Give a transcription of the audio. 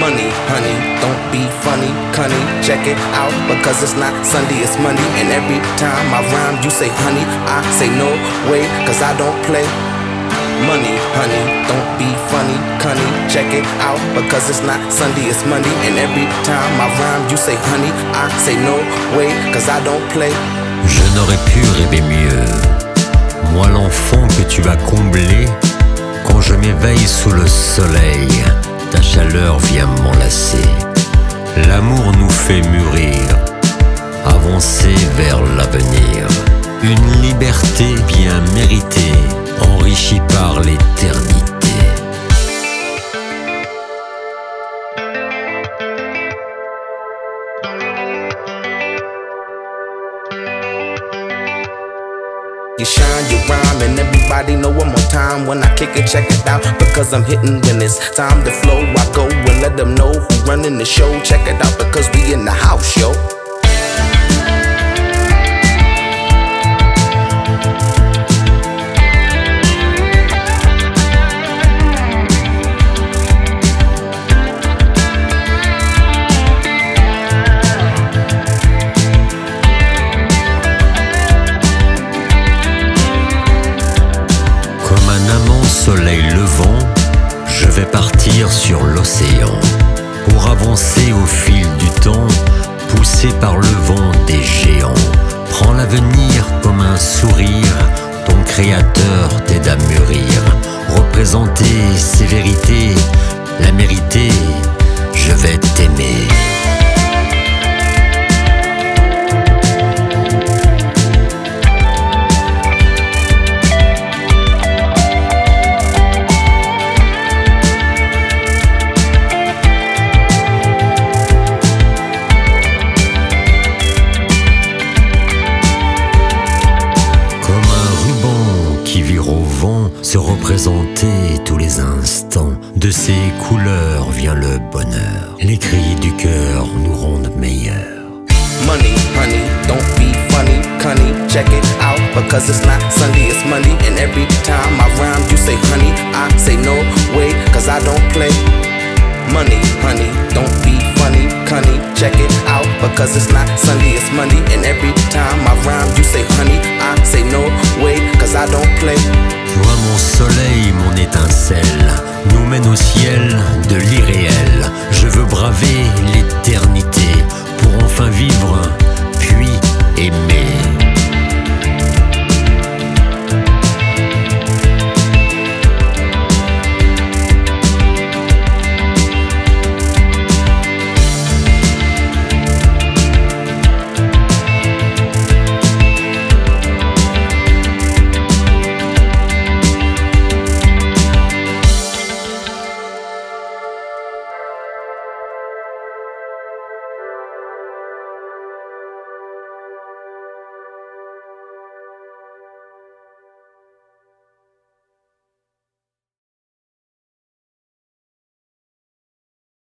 Money, honey, don't be funny, cunny. Check it out because it's not Sunday, it's Monday. And every time I rhyme, you say honey, I say no way, cause I don't play. Money, honey, don't be funny, cunny. Check it out because it's not Sunday, it's Monday. And every time I rhyme, you say honey, I say no way, cause I don't play. Je n'aurais pu rêver mieux. Moi l'enfant que tu vas combler quand je m'éveille sous le soleil ta chaleur vient m'enlacer. L'amour nous fait mûrir, avancer vers l'avenir. Une liberté bien méritée, enrichie par l'éternité. Everybody know one more time when I kick it, check it out. Because I'm hitting when it's time to flow. I go and let them know who running the show. Check it out because we in the house, yo. Soleil levant, je vais partir sur l'océan pour avancer au fil du temps, poussé par le vent des géants. Prends l'avenir comme un sourire, ton créateur t'aide à mûrir. Représenter ses vérités, De ses couleurs vient le bonheur. Les cris du cœur nous rendent meilleurs. Money, honey, don't be funny, cunny. Check it out because it's not Sunday, it's Monday. And every time I rhyme, you say honey, I say no way, cause I don't play. Money, honey, don't be funny, cunny. Check it out because it's not Sunday, it's Monday. And every time I rhyme, you say honey, I say no way, cause I don't play. Toi mon soleil, étincelle nous mène au ciel de l'irréel. Je veux braver l'éternité